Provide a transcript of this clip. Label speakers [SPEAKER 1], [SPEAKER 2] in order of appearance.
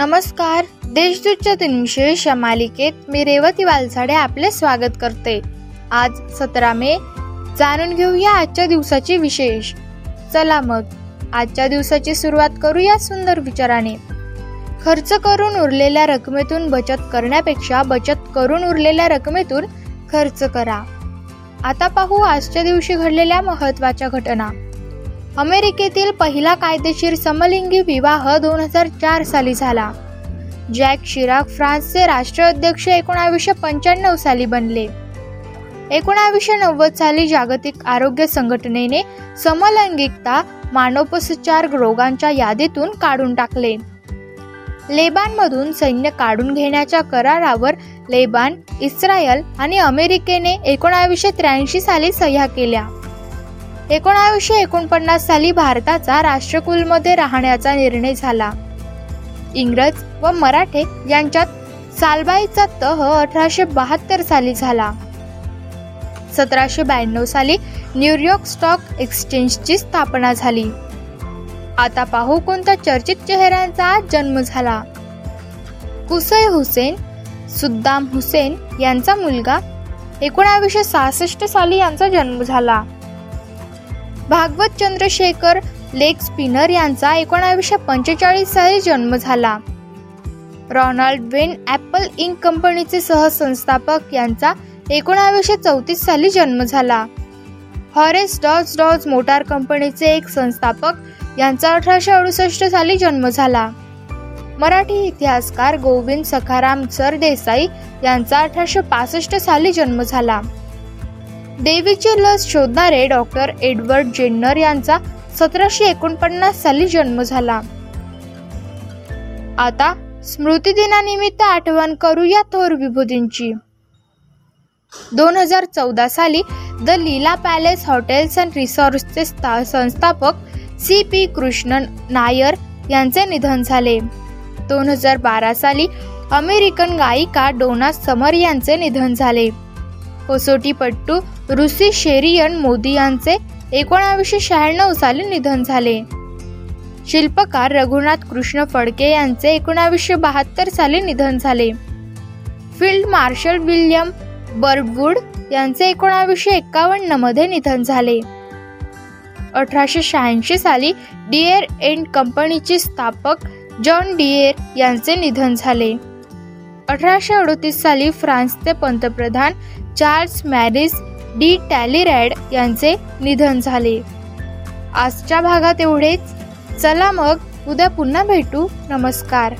[SPEAKER 1] नमस्कार. देशदूतच्या दिनविशेष या मालिकेत मी रेवती वालसाडे आपले स्वागत करते. आज सतरा मे. जाणून घेऊया आजच्या दिवसाची विशेष. चला मग आजच्या दिवसाची सुरुवात करूया सुंदर विचाराने. खर्च करून उरलेल्या रकमेतून बचत करण्यापेक्षा बचत करून उरलेल्या रकमेतून खर्च करा. आता पाहू आजच्या दिवशी घडलेल्या महत्त्वाच्या घटना. अमेरिकेतील पहिला कायदेशीर समलिंगी विवाह दोन हजार चार साली झाला. जॅक शिराक फ्रान्सचे राष्ट्राध्यक्ष एकोणावीसशे पंच्याण्णव साली बनले. एकोणावीसशे नव्वद साली जागतिक आरोग्य संघटनेने समलैंगिकता मानोपसचार रोगांच्या यादीतून काढून टाकले. लेबानमधून सैन्य काढून घेण्याच्या करारावर लेबान इस्रायल आणि अमेरिकेने एकोणावीसशे त्र्याऐंशी साली सह्या केल्या. एकोणावीसशे एकोणपन्नास साली भारताचा राष्ट्रकुलमध्ये राहण्याचा निर्णय झाला. इंग्रज व मराठे यांच्यात सालबाईचा तह अठराशे बहात्तर साली झाला. सतराशे ब्याण्णव साली न्यूयॉर्क स्टॉक एक्सचेंजची स्थापना झाली. आता पाहू कोणत्या चर्चित चेहऱ्यांचा जन्म झाला. कुसै हुसेन सुद्दाम हुसेन यांचा मुलगा एकोणावीसशे सहासष्ट साली यांचा जन्म झाला. भागवत चंद्रशेखर लेग स्पिनर यांचा एकोणावीसशे पंचेचाळीस साली जन्म झाला. रॉनाल्ड वेन ॲपल इंक कंपनीचे सहसंस्थापक यांचा एकोणावीसशे चौतीस साली जन्म झाला. हॉरेस डॉज डॉज मोटार कंपनीचे एक संस्थापक यांचा अठराशे अडुसष्ट साली जन्म झाला. मराठी इतिहासकार गोविंद सखाराम सरदेसाई यांचा अठराशे पासष्ट साली जन्म झाला. देवीची लस शोधणारे डॉक्टर एडवर्ड जेन्नर यांचा सतराशे एकोणपन्नास साली जन्म झाला. आता स्मृती दिनानिमित्त आठवण करूया थोर विभूतींची. दोन हजार चौदा साली the Leela Palace Hotels and रिसॉर्ट्सचे संस्थापक सी पी कृष्णन नायर यांचे निधन झाले. दोन हजार बारा साली अमेरिकन गायिका डोना समर यांचे निधन झाले. कसोटीपट्टू रुसी शेरियन मोदी यांचे एकोणावीसशे शहाण्णव साली निधन झाले. शिल्पकार रघुनाथ कृष्ण फडके यांचे एकोणावीसशे बहात्तर साली निधन झाले. फील्ड मार्शल विल्यम बर्डवूड यांचे एकोणावीसशे एक्कावन्नमध्ये निधन झाले. अठराशे शहाऐंशी साली डिएर एंड कंपनीचे स्थापक जॉन डिएर यांचे निधन झाले. अठराशे अडतीस साली फ्रान्सचे पंतप्रधान चार्ल्स मॅरिस डी टॅलिरॅड यांचे निधन झाले. आजच्या भागात एवढेच. चला मग उद्या पुन्हा भेटू. नमस्कार.